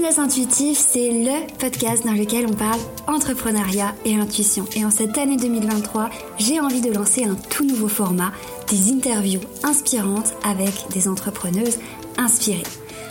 Business Intuitif, c'est le podcast dans lequel on parle entrepreneuriat et intuition. Et en cette année 2023, j'ai envie de lancer un tout nouveau format, des interviews inspirantes avec des entrepreneuses inspirées.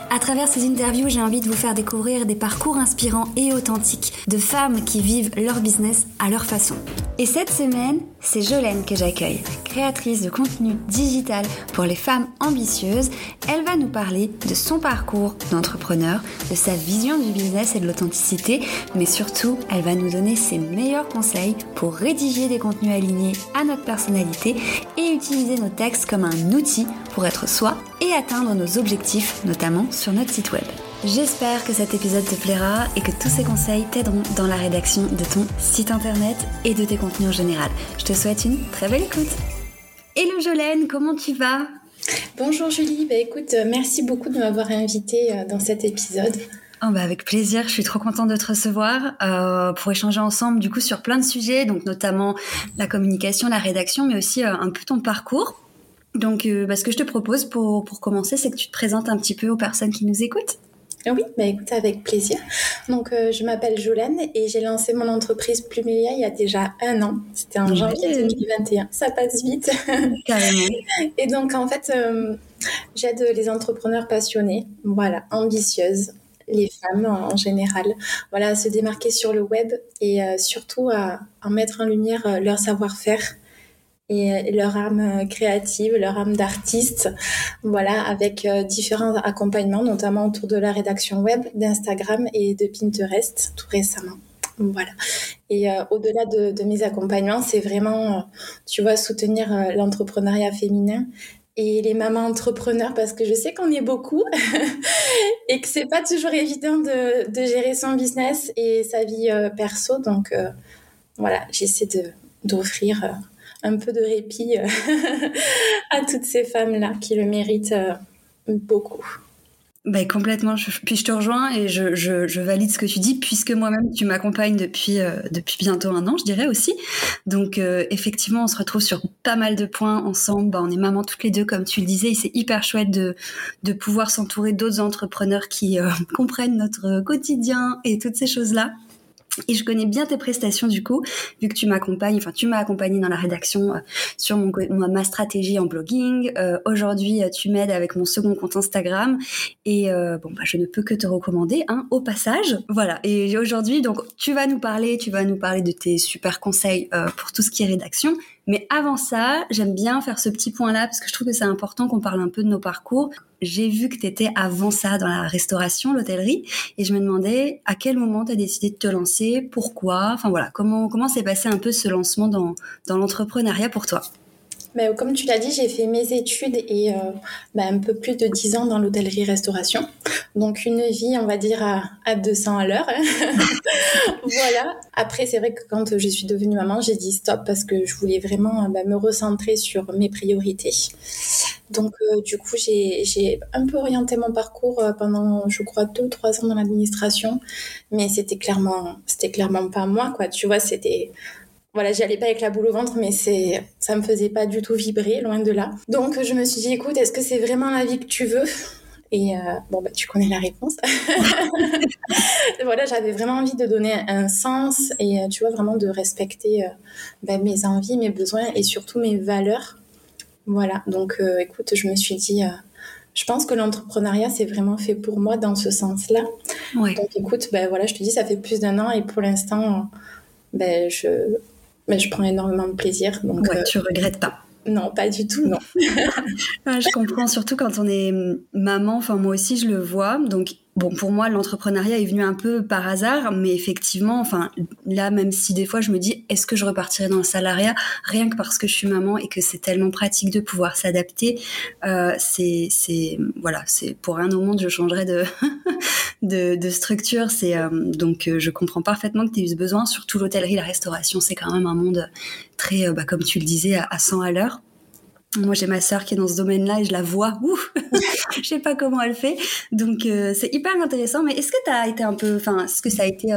À travers ces interviews, j'ai envie de vous faire découvrir des parcours inspirants et authentiques de femmes qui vivent leur business à leur façon. Et cette semaine, c'est Jolène que j'accueille, créatrice de contenu digital pour les femmes ambitieuses. Elle va nous parler de son parcours d'entrepreneur, de sa vision du business et de l'authenticité, mais surtout, elle va nous donner ses meilleurs conseils pour rédiger des contenus alignés à notre personnalité et utiliser nos textes comme un outil pour être soi et atteindre nos objectifs, notamment sur notre site web. J'espère que cet épisode te plaira et que tous ces conseils t'aideront dans la rédaction de ton site internet et de tes contenus en général. Je te souhaite une très belle écoute. Hello Jolène, comment tu vas? Bonjour Julie, bah écoute, euh, merci beaucoup de m'avoir invitée euh, dans cet épisode. Oh bah avec plaisir, je suis trop contente de te recevoir euh, pour échanger ensemble du coup sur plein de sujets, donc notamment la communication, la rédaction, mais aussi un peu ton parcours. Donc bah, ce que je te propose pour, pour commencer, c'est que tu te présentes un petit peu aux personnes qui nous écoutent. Oui, bah écoute, avec plaisir. Donc, euh, je m'appelle Jolène et j'ai lancé mon entreprise Plumelia il y a déjà un an. C'était en janvier 2021. Ça passe vite. Carrément. Et donc, en fait, euh, j'aide les entrepreneurs passionnés, voilà, ambitieuses, les femmes en, général, voilà, à se démarquer sur le web et euh, surtout à, à, mettre en lumière leur savoir-faire et euh, leur âme euh, créative, leur âme d'artiste, voilà, avec euh, différents accompagnements, notamment autour de la rédaction web, d'Instagram et de Pinterest, tout récemment. Voilà. Et au-delà de, de, mes accompagnements, c'est vraiment, tu vois, soutenir l'entrepreneuriat féminin et les mamans entrepreneurs parce que je sais qu'on est beaucoup et que c'est pas toujours évident de, de, gérer son business et sa vie perso. Donc voilà, j'essaie de d'offrir un peu de répit euh, à toutes ces femmes-là qui le méritent euh, beaucoup. Ben complètement. puis je te rejoins et je, je, valide ce que tu dis puisque moi-même tu m'accompagnes depuis euh, depuis bientôt un an, je dirais aussi. Donc effectivement, on se retrouve sur pas mal de points ensemble. Ben, on est maman toutes les deux, comme tu le disais, et c'est hyper chouette de de pouvoir s'entourer d'autres entrepreneurs qui comprennent notre quotidien et toutes ces choses là. Et je connais bien tes prestations du coup, vu que tu m'accompagnes, enfin tu m'as accompagné dans la rédaction euh, sur mon, ma stratégie en blogging. Euh, Aujourd'hui, euh, tu m'aides avec mon second compte Instagram. Et bon, bah, je ne peux que te recommander, hein, au passage. Voilà. Et aujourd'hui, donc tu vas nous parler, tu vas nous parler de tes super conseils pour tout ce qui est rédaction. Mais avant ça, j'aime bien faire ce petit point-là parce que je trouve que c'est important qu'on parle un peu de nos parcours. J'ai vu que tu étais avant ça dans la restauration, l'hôtellerie, et je me demandais à quel moment tu as décidé de te lancer, pourquoi, enfin voilà, comment s'est passé un peu ce lancement dans, dans l'entrepreneuriat pour toi? Mais comme tu l'as dit, j'ai fait mes études et euh, bah, un peu plus de 10 ans dans l'hôtellerie-restauration. Donc une vie, on va dire, à, à 200 à l'heure. voilà. Après, c'est vrai que quand je suis devenue maman, j'ai dit stop parce que je voulais vraiment bah, me recentrer sur mes priorités. Donc euh, du coup, j'ai un peu orienté mon parcours euh, pendant, je crois, deux trois ans dans l'administration. Mais c'était clairement, c'était clairement pas moi, quoi. Tu vois, c'était voilà, j'y allais pas avec la boule au ventre, mais c'est, ça me faisait pas du tout vibrer, loin de là. Donc, je me suis dit, écoute, est-ce que c'est vraiment la vie que tu veux? Et euh, bon, bah, tu connais la réponse. voilà, j'avais vraiment envie de donner un sens et, euh, tu vois, vraiment de respecter euh, bah, mes envies, mes besoins et surtout mes valeurs. Voilà, donc, écoute, je me suis dit, je pense que l'entrepreneuriat, c'est vraiment fait pour moi dans ce sens-là. Ouais. Donc, écoute, ben voilà, je te dis, ça fait plus d'un an et pour l'instant, ben, je mais je prends énormément de plaisir. Donc, ouais, euh, tu regrettes pas non, pas du tout, non. je comprends, surtout quand on est maman. Enfin, moi aussi, je le vois. Donc, bon, pour moi, l'entrepreneuriat est venu un peu par hasard, mais effectivement, enfin, là, même si des fois je me dis, est-ce que je repartirai dans le salariat, rien que parce que je suis maman et que c'est tellement pratique de pouvoir s'adapter, euh, c'est, c'est, voilà, c'est pour rien au monde, je changerais de, de, structure. C'est euh, donc, euh, je comprends parfaitement que tu aies eu ce besoin. Surtout l'hôtellerie, la restauration, c'est quand même un monde très, euh, bah, comme tu le disais, à, à 100 à l'heure. Moi, j'ai ma sœur qui est dans ce domaine-là et je la vois. Ouf, je sais pas comment elle fait. Donc, c'est hyper intéressant. Mais est-ce que tu été un peu, enfin, est-ce que ça a été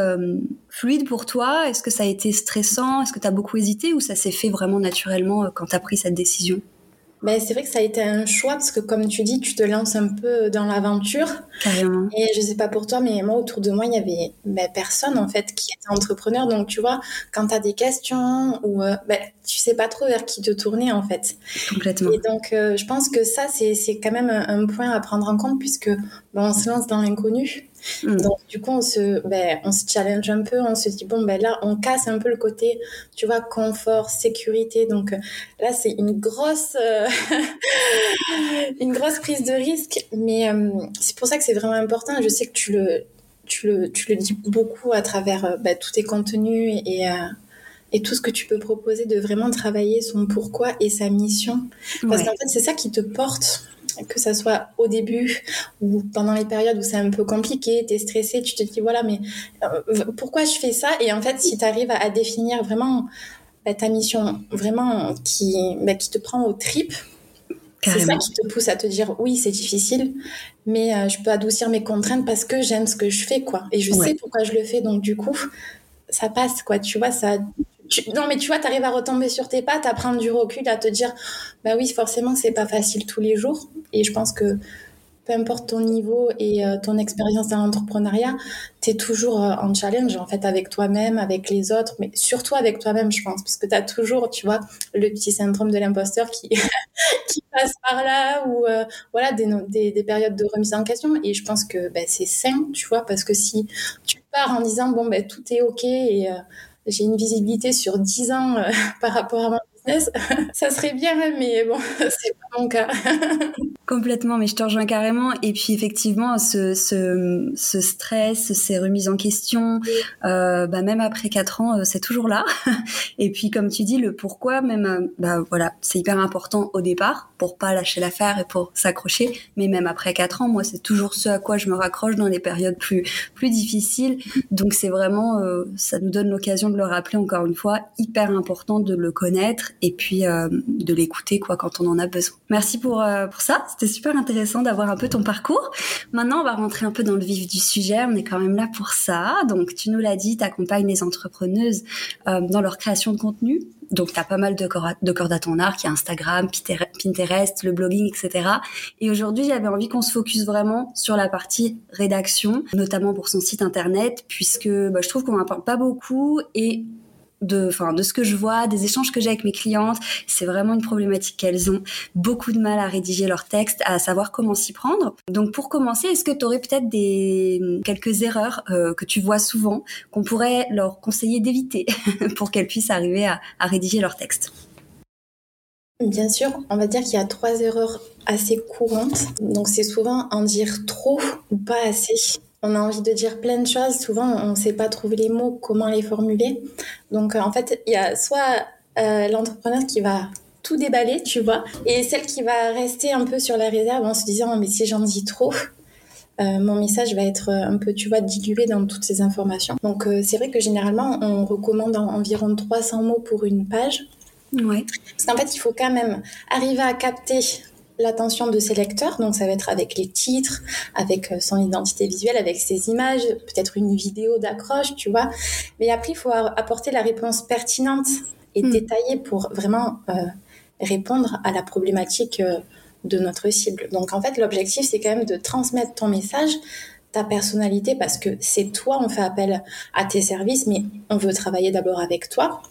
fluide pour toi? Est-ce que ça a été stressant? Est-ce que tu as beaucoup hésité ou ça s'est fait vraiment naturellement quand tu as pris cette décision? Ben, c'est vrai que ça a été un choix parce que comme tu dis, tu te lances un peu dans l'aventure. Carrément. Et je sais pas pour toi, mais moi autour de moi, il y avait ben, personne en fait qui était entrepreneur. Donc tu vois, quand tu as des questions ou euh, ben, tu sais pas trop vers qui te tourner en fait. Complètement. Et donc euh, je pense que ça c'est quand même un, point à prendre en compte puisque ben, on se lance dans l'inconnu. Mm. Donc, du coup, on se, ben, on se challenge un peu, on se dit, bon, ben là, on casse un peu le côté, tu vois, confort, sécurité. Donc, euh, là, c'est une grosse, euh, une grosse prise de risque. Mais euh, c'est pour ça que c'est vraiment important. Je sais que tu le, tu le, tu le dis beaucoup à travers ben, tous tes contenus et, et tout ce que tu peux proposer de vraiment travailler son pourquoi et sa mission. Parce qu'en fait, c'est ça qui te porte que ça soit au début ou pendant les périodes où c'est un peu compliqué, tu es stressé, tu te dis voilà, mais euh, pourquoi je fais ça? Et en fait, si tu arrives à, définir vraiment bah, ta mission, vraiment qui, bah, qui te prend au tripes, c'est ça qui te pousse à te dire oui, c'est difficile, mais euh, je peux adoucir mes contraintes parce que j'aime ce que je fais, quoi. Et je sais pourquoi je le fais, donc du coup, ça passe, quoi. Tu vois, ça, non, mais tu vois, tu arrives à retomber sur tes pattes, à prendre du recul, à te dire, bah oui, forcément, c'est pas facile tous les jours. Et je pense que peu importe ton niveau et euh, ton expérience dans l'entrepreneuriat, tu es toujours euh, en challenge, en fait, avec toi-même, avec les autres, mais surtout avec toi-même, je pense, parce que tu as toujours, tu vois, le petit syndrome de l'imposteur qui, passe par là, ou euh, voilà, des, des, périodes de remise en question. Et je pense que bah, c'est sain, tu vois, parce que si tu pars en disant, bon, ben tout est OK et j'ai une visibilité sur 10 ans euh, par rapport à mon ça serait bien, mais bon, c'est pas mon cas. Complètement, mais je te rejoins carrément. Et puis effectivement, ce, ce, ce stress, ces remises en question, euh, bah même après quatre ans, euh, c'est toujours là. Et puis comme tu dis, le pourquoi, même, euh, bah voilà, c'est hyper important au départ pour pas lâcher l'affaire et pour s'accrocher. Mais même après quatre ans, moi, c'est toujours ce à quoi je me raccroche dans les périodes plus plus difficiles. Donc c'est vraiment, ça nous donne l'occasion de le rappeler encore une fois, hyper important de le connaître et puis euh, de l'écouter quoi quand on en a besoin. Merci pour pour ça c'était super intéressant d'avoir un peu ton parcours. Maintenant, on va rentrer un peu dans le vif du sujet. On est quand même là pour ça. Donc, tu nous l'as dit, tu accompagnes les entrepreneuses euh, dans leur création de contenu. Donc, tu as pas mal de cordes à ton arc. Il y a Instagram, Pinterest, le blogging, etc. Et aujourd'hui, j'avais envie qu'on se focus vraiment sur la partie rédaction, notamment pour son site internet, puisque bah, je trouve qu'on n'en parle pas beaucoup et de, enfin, de ce que je vois, des échanges que j'ai avec mes clientes, c'est vraiment une problématique qu'elles ont beaucoup de mal à rédiger leur texte, à savoir comment s'y prendre. Donc pour commencer, est-ce que tu aurais peut-être des quelques erreurs euh, que tu vois souvent qu'on pourrait leur conseiller d'éviter pour qu'elles puissent arriver à, à rédiger leur texte Bien sûr, on va dire qu'il y a trois erreurs assez courantes. Donc c'est souvent en dire trop ou pas assez on a envie de dire plein de choses. Souvent, on ne sait pas trouver les mots, comment les formuler. Donc, euh, en fait, il y a soit euh, l'entrepreneur qui va tout déballer, tu vois, et celle qui va rester un peu sur la réserve en se disant, mais si j'en dis trop, euh, mon message va être un peu, tu vois, dilué dans toutes ces informations. Donc, c'est vrai que généralement, on recommande environ 300 mots pour une page. Ouais. Parce qu'en fait, il faut quand même arriver à capter l'attention de ses lecteurs. Donc ça va être avec les titres, avec euh, son identité visuelle, avec ses images, peut-être une vidéo d'accroche, tu vois. Mais après, il faut apporter la réponse pertinente et hmm. détaillée pour vraiment euh, répondre à la problématique euh, de notre cible. Donc en fait, l'objectif, c'est quand même de transmettre ton message ta personnalité parce que c'est toi, on fait appel à tes services, mais on veut travailler d'abord avec toi.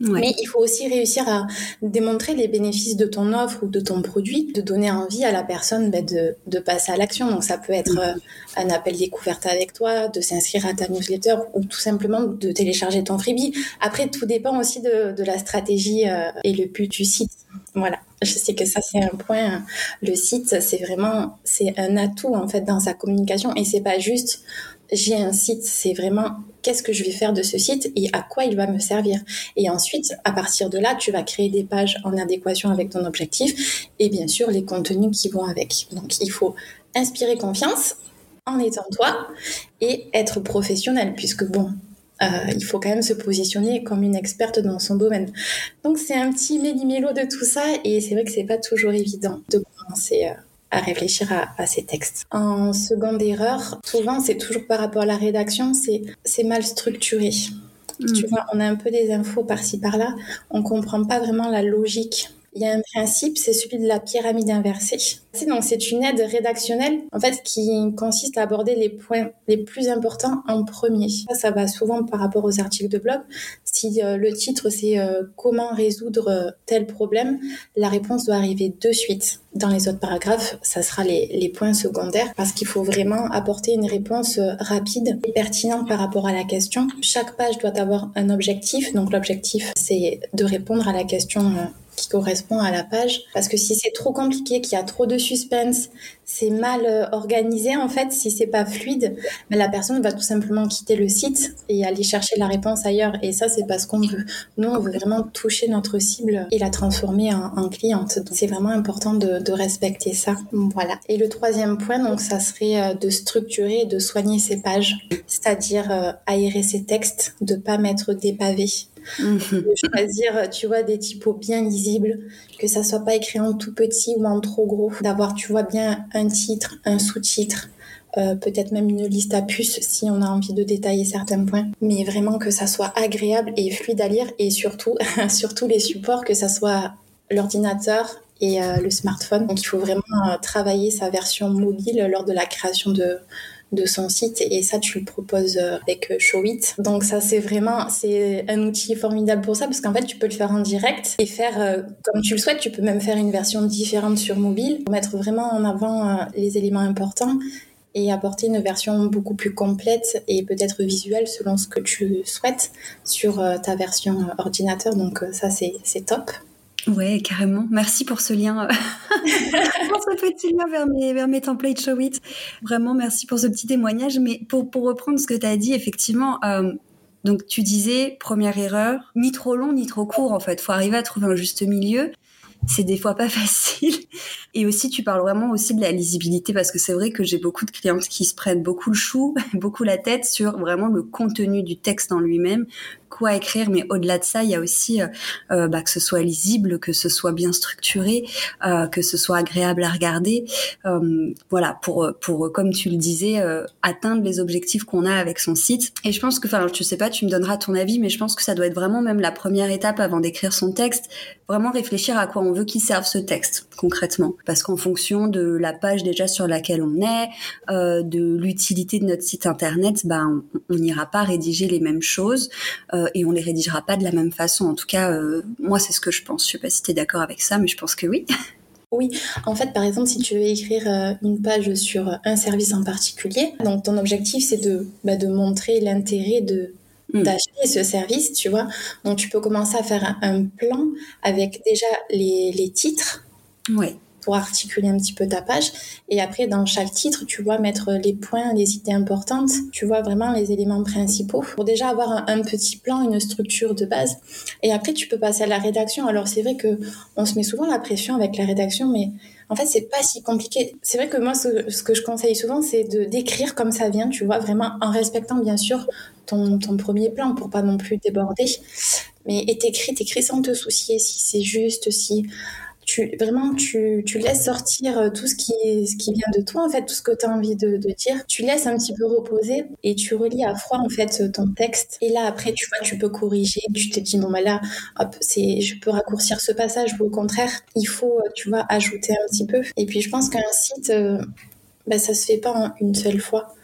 Mais il faut aussi réussir à démontrer les bénéfices de ton offre ou de ton produit, de donner envie à la personne ben, de, de, passer à l'action. Donc ça peut être euh, un appel découverte avec toi, de s'inscrire à ta newsletter ou tout simplement de télécharger ton freebie. Après, tout dépend aussi de, de la stratégie euh, et le but du site. Voilà. Je sais que ça c'est un point. Le site, c'est vraiment c'est un atout en fait dans sa communication et c'est pas juste j'ai un site, c'est vraiment qu'est-ce que je vais faire de ce site et à quoi il va me servir. Et ensuite, à partir de là, tu vas créer des pages en adéquation avec ton objectif et bien sûr les contenus qui vont avec. Donc il faut inspirer confiance en étant toi et être professionnel puisque bon, euh, il faut quand même se positionner comme une experte dans son domaine. Donc c'est un petit méli-mélo de tout ça et c'est vrai que c'est pas toujours évident de commencer euh, à réfléchir à, ces textes. En seconde erreur, souvent c'est toujours par rapport à la rédaction, c'est mal structuré. Tu mm. vois, on a un peu des infos par-ci par-là, on comprend pas vraiment la logique. Il y a un principe, c'est celui de la pyramide inversée. C'est une aide rédactionnelle, en fait, qui consiste à aborder les points les plus importants en premier. Ça, ça va souvent par rapport aux articles de blog. Si euh, le titre, c'est euh, comment résoudre euh, tel problème, la réponse doit arriver de suite. Dans les autres paragraphes, ça sera les, les points secondaires parce qu'il faut vraiment apporter une réponse rapide et pertinente par rapport à la question. Chaque page doit avoir un objectif. Donc, l'objectif, c'est de répondre à la question qui correspond à la page. Parce que si c'est trop compliqué, qu'il y a trop de suspense, c'est mal euh, organisé en fait, si c'est pas fluide, mais la personne va tout simplement quitter le site et aller chercher la réponse ailleurs. Et ça, c'est parce qu'on veut. Nous, on veut vraiment toucher notre cible et la transformer en, cliente. Donc, c'est vraiment important de, de, respecter ça. Voilà. Et le troisième point, donc, ça serait euh, de structurer et de soigner ses pages, c'est-à-dire euh, aérer ses textes, de pas mettre des pavés. Mhm. de choisir, tu vois, des typos bien lisibles, que ça soit pas écrit en tout petit ou en trop gros, d'avoir, tu vois, bien un titre, un sous-titre, euh, peut-être même une liste à puces si on a envie de détailler certains points, mais vraiment que ça soit agréable et fluide à lire et surtout, surtout les supports, que ça soit l'ordinateur et euh, le smartphone. Donc il faut vraiment euh, travailler sa version mobile lors de la création de, de son site et ça tu le proposes euh, avec euh, Showit. Donc ça c'est vraiment c'est un outil formidable pour ça parce qu'en fait tu peux le faire en direct et faire euh, comme tu le souhaites. Tu peux même faire une version différente sur mobile pour mettre vraiment en avant les éléments importants et apporter une version beaucoup plus complète et peut-être visuelle selon ce que tu souhaites sur ta version ordinateur. Donc ça c'est top. Ouais, carrément. Merci pour ce lien, pour ce petit lien vers mes, templates Show It. Vraiment, merci pour ce petit témoignage. Mais pour, pour reprendre ce que tu as dit, effectivement, euh, donc tu disais, première erreur, ni trop long, ni trop court, en fait. faut arriver à trouver un juste milieu c'est des fois pas facile. Et aussi, tu parles vraiment aussi de la lisibilité parce que c'est vrai que j'ai beaucoup de clientes qui se prennent beaucoup le chou, beaucoup la tête sur vraiment le contenu du texte en lui-même, quoi écrire, mais au-delà de ça, il y a aussi euh, euh, bah, que ce soit lisible, que ce soit bien structuré, euh, que ce soit agréable à regarder. voilà, pour pour comme tu le disais, atteindre les objectifs qu'on a avec son site. Et je pense que, enfin, je sais pas, tu me donneras ton avis, mais je pense que ça doit être vraiment même la première étape avant d'écrire son texte, vraiment réfléchir à quoi on veut qu'il serve ce texte concrètement, parce qu'en fonction de la page déjà sur laquelle on est, de l'utilité de notre site internet, ben on n'ira pas rédiger les mêmes choses. Euh, et on les rédigera pas de la même façon. En tout cas, euh, moi, c'est ce que je pense. Je sais pas si tu es d'accord avec ça, mais je pense que oui. Oui, en fait, par exemple, si tu veux écrire euh, une page sur un service en particulier, donc ton objectif, c'est de, bah, de montrer l'intérêt de hmm. d'acheter ce service, tu vois. Donc, tu peux commencer à faire un, plan avec déjà les, les titres. Ouais pour articuler un petit peu ta page. Et après, dans chaque titre, tu vois mettre les points, les idées importantes, tu vois vraiment les éléments principaux pour déjà avoir un, petit plan, une structure de base. Et après, tu peux passer à la rédaction. Alors, c'est vrai que on se met souvent la pression avec la rédaction, mais en fait, c'est pas si compliqué. C'est vrai que moi, ce, que je conseille souvent, c'est de d'écrire comme ça vient, tu vois, vraiment en respectant bien sûr ton, ton premier plan pour pas non plus déborder. Mais et t'écris, t'écris sans te soucier si c'est juste, si tu vraiment tu, tu laisses sortir euh, tout ce qui, ce qui vient de toi, en fait, tout ce que tu as envie de, dire. Tu laisses un petit peu reposer et tu relis à froid, en fait, ton texte. Et là, après, tu vois, tu peux corriger. Tu te dis, bon, bah là, hop, je peux raccourcir ce passage ou au contraire, il faut, euh, tu vois, ajouter un petit peu. Et puis, je pense qu'un site, euh, bah, ça se fait pas une seule fois.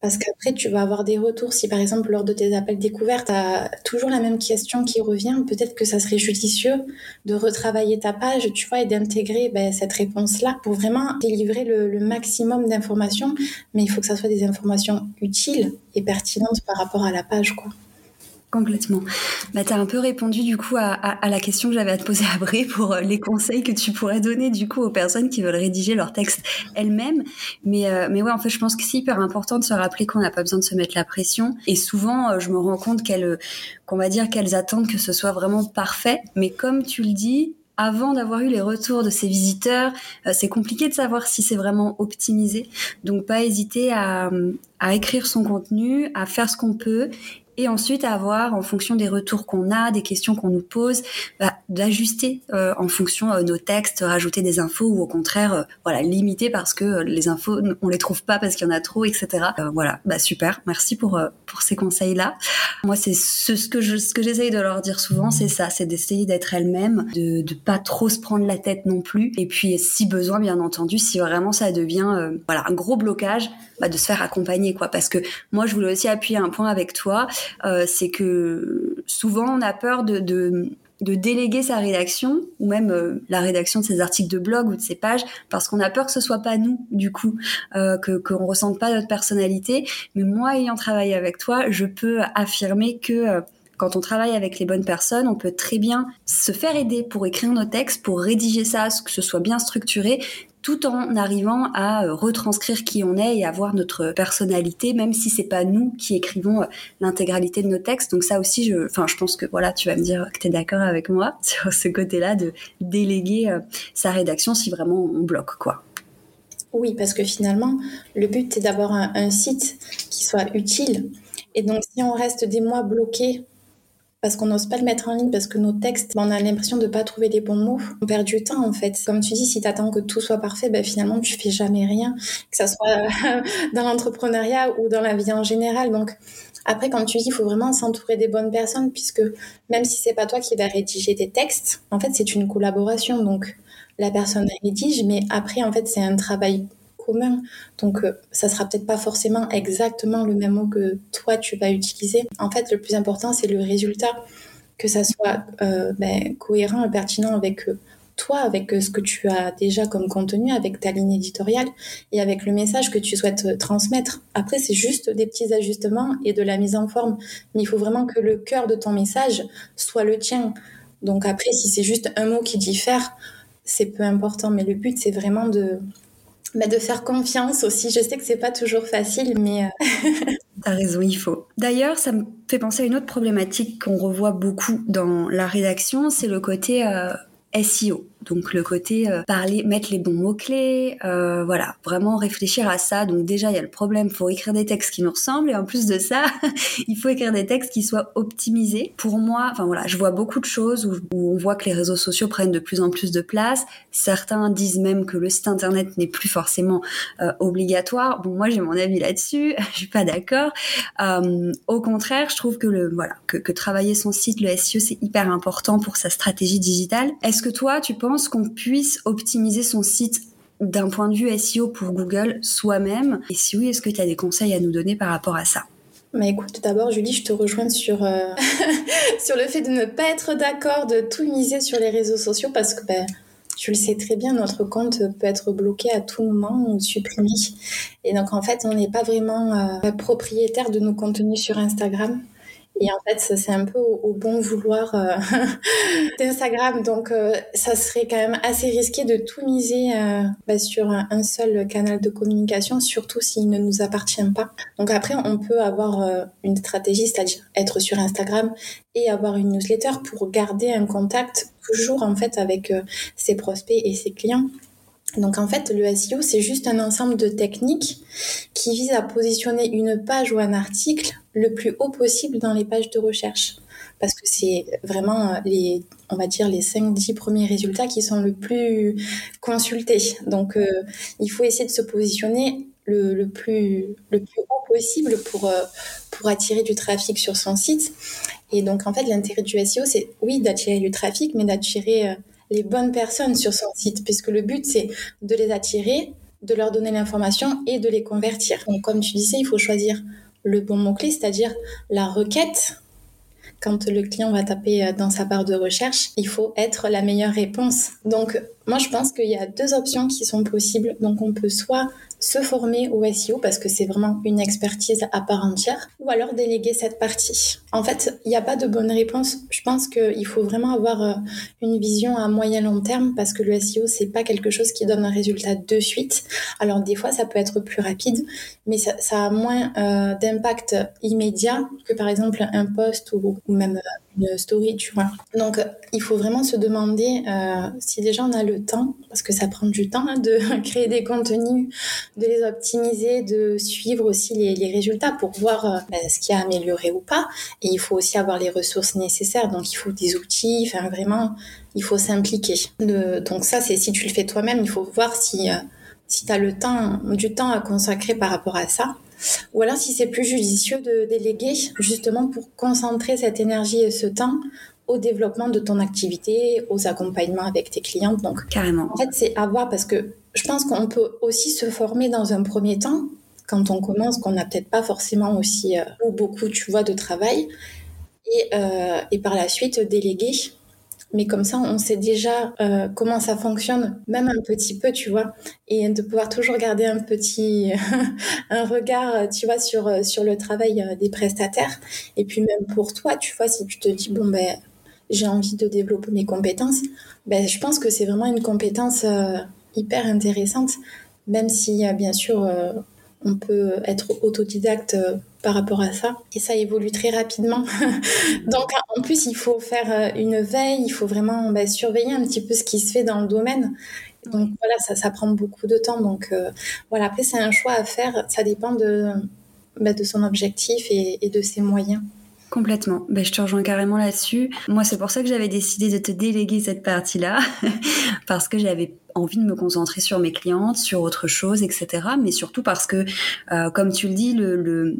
Parce qu'après, tu vas avoir des retours. Si par exemple, lors de tes appels découvertes, tu as toujours la même question qui revient, peut-être que ça serait judicieux de retravailler ta page, tu vois, et d'intégrer ben, cette réponse-là pour vraiment délivrer le, le maximum d'informations. Mais il faut que ça soit des informations utiles et pertinentes par rapport à la page, quoi. Complètement. Bah, tu as un peu répondu du coup à, la question que j'avais à te poser après pour euh, les conseils que tu pourrais donner du coup aux personnes qui veulent rédiger leur texte elles-mêmes. Mais, euh, mais ouais, en fait, je pense que c'est hyper important de se rappeler qu'on n'a pas besoin de se mettre la pression. Et souvent, euh, je me rends compte qu'elles, qu'on va dire qu'elles attendent que ce soit vraiment parfait. Mais comme tu le dis, avant d'avoir eu les retours de ces visiteurs, c'est compliqué de savoir si c'est vraiment optimisé. Donc pas hésiter à, à écrire son contenu, à faire ce qu'on peut et ensuite avoir, en fonction des retours qu'on a, des questions qu'on nous pose, bah, d'ajuster euh, en fonction de nos textes, rajouter des infos ou au contraire, voilà, limiter parce que les infos, on les trouve pas parce qu'il y en a trop, etc. voilà, bah super, merci pour pour ces conseils là. Moi, c'est ce, ce que je ce que j'essaye de leur dire souvent, c'est ça, c'est d'essayer d'être elle-même, de de pas trop se prendre la tête non plus, et puis si besoin, bien entendu, si vraiment ça devient voilà un gros blocage, bah, de se faire accompagner quoi. Parce que moi je voulais aussi appuyer un point avec toi euh, c'est que souvent on a peur de, de déléguer sa rédaction ou même euh, la rédaction de ses articles de blog ou de ses pages parce qu'on a peur que ce soit pas nous du coup euh, que qu'on ressente pas notre personnalité. Mais moi ayant travaillé avec toi je peux affirmer que euh, quand on travaille avec les bonnes personnes, on peut très bien se faire aider pour écrire nos textes, pour rédiger ça, que ce soit bien structuré, tout en arrivant à euh, retranscrire qui on est et avoir notre personnalité, même si c'est pas nous qui écrivons euh, l'intégralité de nos textes. Donc ça aussi, je, enfin, je pense que voilà, tu vas me dire que tu es d'accord avec moi sur ce côté-là de déléguer euh, sa rédaction si vraiment on bloque, quoi. Oui, parce que finalement, le but c'est d'avoir un, site qui soit utile. Et donc, si on reste des mois bloqués parce qu'on n'ose pas le mettre en ligne, parce que nos textes, on a l'impression de pas trouver les bons mots. On perd du temps en fait. Comme tu dis, si tu attends que tout soit parfait, ben, finalement tu fais jamais rien, que ça soit dans l'entrepreneuriat ou dans la vie en général. Donc après, comme tu dis, il faut vraiment s'entourer des bonnes personnes, puisque même si c'est pas toi qui vas rédiger tes textes, en fait c'est une collaboration. Donc la personne rédige, mais après en fait c'est un travail commun. Donc, euh, ça sera peut-être pas forcément exactement le même mot que toi tu vas utiliser. En fait, le plus important, c'est le résultat, que ça soit euh, ben, cohérent et pertinent avec euh, toi, avec ce que tu as déjà comme contenu, avec ta ligne éditoriale et avec le message que tu souhaites transmettre. Après, c'est juste des petits ajustements et de la mise en forme. Mais il faut vraiment que le cœur de ton message soit le tien. Donc après, si c'est juste un mot qui diffère, c'est peu important. Mais le but, c'est vraiment de, bah, de faire confiance aussi. Je sais que c'est pas toujours facile, mais. Euh, T'as raison, il faut. D'ailleurs, ça me fait penser à une autre problématique qu'on revoit beaucoup dans la rédaction, c'est le côté euh, SEO. Donc le côté euh, parler, mettre les bons mots clés, euh, voilà, vraiment réfléchir à ça. Donc déjà il y a le problème, faut écrire des textes qui nous ressemblent et en plus de ça, il faut écrire des textes qui soient optimisés. Pour moi, enfin voilà, je vois beaucoup de choses où, on voit que les réseaux sociaux prennent de plus en plus de place. Certains disent même que le site internet n'est plus forcément euh, obligatoire. Bon moi j'ai mon avis là-dessus, je suis pas d'accord. au contraire, je trouve que le voilà que, que travailler son site, le SEO c'est hyper important pour sa stratégie digitale. Est-ce que toi tu penses qu'on puisse optimiser son site d'un point de vue SEO pour Google soi-même Et si oui, est-ce que tu as des conseils à nous donner par rapport à ça? Mais écoute, d'abord, Julie, je te rejoins sur, euh, sur le fait de ne pas être d'accord de tout miser sur les réseaux sociaux parce que ben, tu le sais très bien, notre compte peut être bloqué à tout moment ou supprimé. Et donc, en fait, on n'est pas vraiment euh, propriétaire de nos contenus sur Instagram. Et en fait, c'est un peu au, bon vouloir euh, d'Instagram. Donc, euh, ça serait quand même assez risqué de tout miser euh, bah, sur un, seul canal de communication, surtout s'il ne nous appartient pas. Donc après, on peut avoir une stratégie, c'est-à-dire être sur Instagram et avoir une newsletter pour garder un contact toujours en fait avec ses prospects et ses clients. Donc en fait, le SEO, c'est juste un ensemble de techniques qui visent à positionner une page ou un article le plus haut possible dans les pages de recherche. Parce que c'est vraiment euh, les, on va dire, les 5-10 premiers résultats qui sont le plus consultés. Donc euh, il faut essayer de se positionner le, plus, le plus haut possible pour, euh, pour attirer du trafic sur son site. Et donc en fait, l'intérêt du SEO, c'est oui d'attirer du trafic, mais d'attirer les bonnes personnes sur son site, puisque le but, c'est de les attirer, de leur donner l'information et de les convertir. Donc, comme tu disais, il faut choisir le bon mot-clé, c'est-à-dire la requête. Quand le client va taper euh, dans sa barre de recherche, il faut être la meilleure réponse. Donc, moi, je pense qu'il y a deux options qui sont possibles. Donc, on peut soit se former au SEO parce que c'est vraiment une expertise à part entière, ou alors déléguer cette partie. En fait, il n'y a pas de bonne réponse. Je pense qu'il faut vraiment avoir euh, une vision à moyen long terme parce que le SEO, c'est pas quelque chose qui donne un résultat de suite. Alors des fois, ça peut être plus rapide, mais ça, a moins euh, d'impact immédiat que par exemple un post ou, même euh, une story, tu vois. Donc, il faut vraiment se demander euh, si déjà on a le temps, parce que ça prend du temps hein, de créer des contenus, de les optimiser, de suivre aussi les, résultats pour voir euh, ben, ce qui a amélioré ou pas. Et il faut aussi avoir les ressources nécessaires. Donc, il faut des outils, enfin vraiment, il faut s'impliquer. Donc ça, c'est si tu le fais toi-même, il faut voir si, euh, si tu as le temps, du temps à consacrer par rapport à ça. Ou alors si c'est plus judicieux de déléguer justement pour concentrer cette énergie et ce temps au développement de ton activité, aux accompagnements avec tes clientes. Donc, carrément. En fait, c'est à voir parce que je pense qu'on peut aussi se former dans un premier temps quand on commence, qu'on n'a peut-être pas forcément aussi euh, ou beaucoup, tu vois, de travail, et, euh, et par la suite déléguer mais comme ça, on sait déjà euh, comment ça fonctionne, même un petit peu, tu vois, et de pouvoir toujours garder un petit, un regard, tu vois, sur, euh, sur le travail euh, des prestataires. Et puis même pour toi, tu vois, si tu te dis, bon, ben, j'ai envie de développer mes compétences, ben, je pense que c'est vraiment une compétence hyper intéressante, même si, bien sûr, on peut être autodidacte euh, par rapport à ça. Et ça évolue très rapidement. Donc, en plus, il faut faire euh, une veille, il faut vraiment bah, surveiller un petit peu ce qui se fait dans le domaine. Donc, voilà, ça, prend beaucoup de temps. Donc, euh, voilà, après, c'est un choix à faire. Ça dépend de, bah, son objectif et de ses moyens. Complètement. Ben, je te rejoins carrément là-dessus. Moi, c'est pour ça que j'avais décidé de te déléguer cette partie-là, parce que j'avais envie de me concentrer sur mes clientes, sur autre chose, etc. Mais surtout parce que, euh, comme tu le dis, le, le,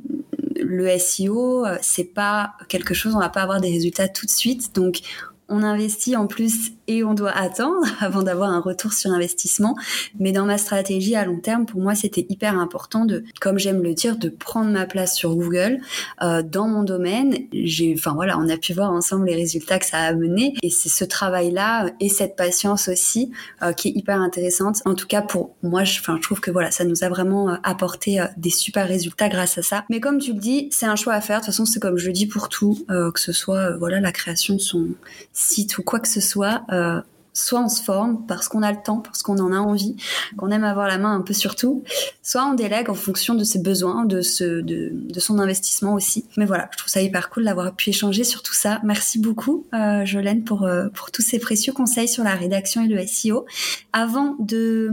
le SEO, euh, c'est pas quelque chose, on va pas avoir des résultats tout de suite. Donc, on investit en plus et on doit attendre avant d'avoir un retour sur investissement. Mais dans ma stratégie à long terme, pour moi, c'était hyper important de, comme j'aime le dire, de prendre ma place sur Google euh, dans mon domaine. J'ai, enfin voilà, on a pu voir ensemble les résultats que ça a mené et c'est ce travail-là et cette patience aussi euh, qui est hyper intéressante. En tout cas pour moi, je, trouve que voilà, ça nous a vraiment euh, apporté euh, des super résultats grâce à ça. Mais comme tu le dis, c'est un choix à faire. De toute façon, c'est comme je le dis pour tout, euh, que ce soit voilà la création de son site ou quoi que ce soit euh, soit on se forme parce qu'on a le temps, parce qu'on en a envie, qu'on aime avoir la main un peu sur tout, soit on délègue en fonction de ses besoins, de, ce, de, de son investissement aussi. Mais voilà, je trouve ça hyper cool d'avoir pu échanger sur tout ça. Merci beaucoup, euh, Jolène, pour, euh, pour tous ces précieux conseils sur la rédaction et le SEO. Avant de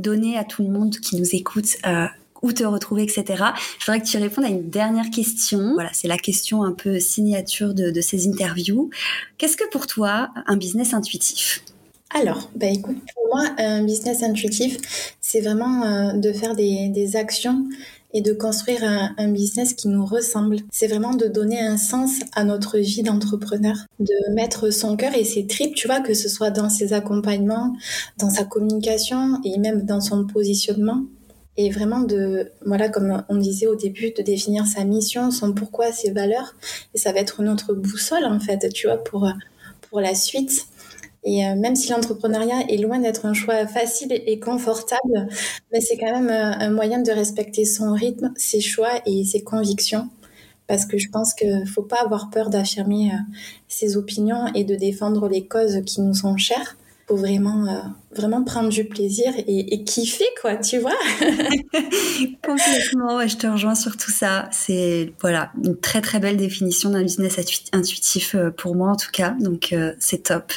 donner à tout le monde qui nous écoute euh, où te retrouver, etc. Je voudrais que tu répondes à une dernière question. Voilà, c'est la question un peu signature de, ces interviews. Qu'est-ce que pour toi un business intuitif? Alors, bah écoute, pour moi, un business intuitif, c'est vraiment euh, de faire des, actions et de construire un, business qui nous ressemble. C'est vraiment de donner un sens à notre vie d'entrepreneur, de mettre son cœur et ses tripes, tu vois, que ce soit dans ses accompagnements, dans sa communication et même dans son positionnement et vraiment de, voilà, comme on disait au début, de définir sa mission, son pourquoi, ses valeurs. Et ça va être notre boussole, en fait, tu vois, pour, pour la suite. Et euh, même si l'entrepreneuriat est loin d'être un choix facile et confortable, mais c'est quand même euh, un moyen de respecter son rythme, ses choix et ses convictions. Parce que je pense qu'il ne faut pas avoir peur d'affirmer euh, ses opinions et de défendre les causes qui nous sont chères faut vraiment, euh, vraiment prendre du plaisir et, et, kiffer, quoi, tu vois. Complètement, ouais, je te rejoins sur tout ça. C'est voilà une très très belle définition d'un business intuitif euh, pour moi en tout cas, donc euh, c'est top.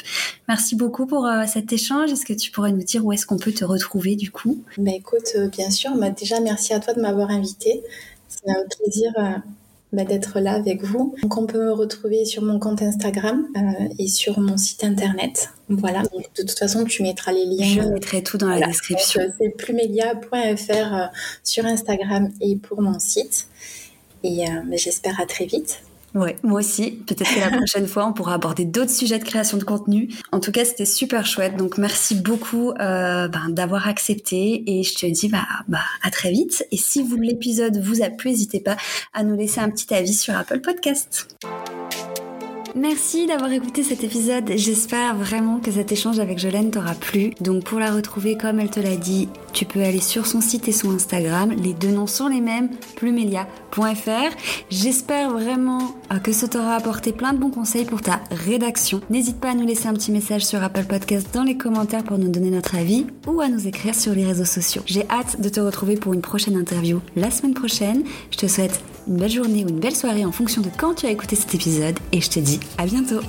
Merci beaucoup pour cet échange. Est-ce que tu pourrais nous dire où est-ce qu'on peut te retrouver du coup? Ben écoute, bien sûr. Bah, déjà merci à toi de m'avoir invité. C'est un plaisir bah, d'être là avec vous. Donc on peut me retrouver sur mon compte Instagram euh, et sur mon site internet. Voilà, donc de toute façon tu mettras les liens. Je mettrai tout dans la description. Euh, c'est plumelia.fr euh, sur Instagram et pour mon site. Et euh, bah, j'espère à très vite. Ouais, moi aussi. Peut-être que la prochaine fois, on pourra aborder d'autres sujets de création de contenu. En tout cas, c'était super chouette. Donc, merci beaucoup euh, ben, d'avoir accepté. Et je te dis bah, bah, à très vite. Et si l'épisode vous a plu, n'hésitez pas à nous laisser un petit avis sur Apple Podcast. Merci d'avoir écouté cet épisode. J'espère vraiment que cet échange avec Jolène t'aura plu. Donc pour la retrouver comme elle te l'a dit, tu peux aller sur son site et son Instagram. Les deux noms sont les mêmes, plumelia.fr. J'espère vraiment euh, que ça t'aura apporté plein de bons conseils pour ta rédaction. N'hésite pas à nous laisser un petit message sur Apple Podcast dans les commentaires pour nous donner notre avis ou à nous écrire sur les réseaux sociaux. J'ai hâte de te retrouver pour une prochaine interview la semaine prochaine. Je te souhaite une belle journée ou une belle soirée en fonction de quand tu as écouté cet épisode et je te dis à bientôt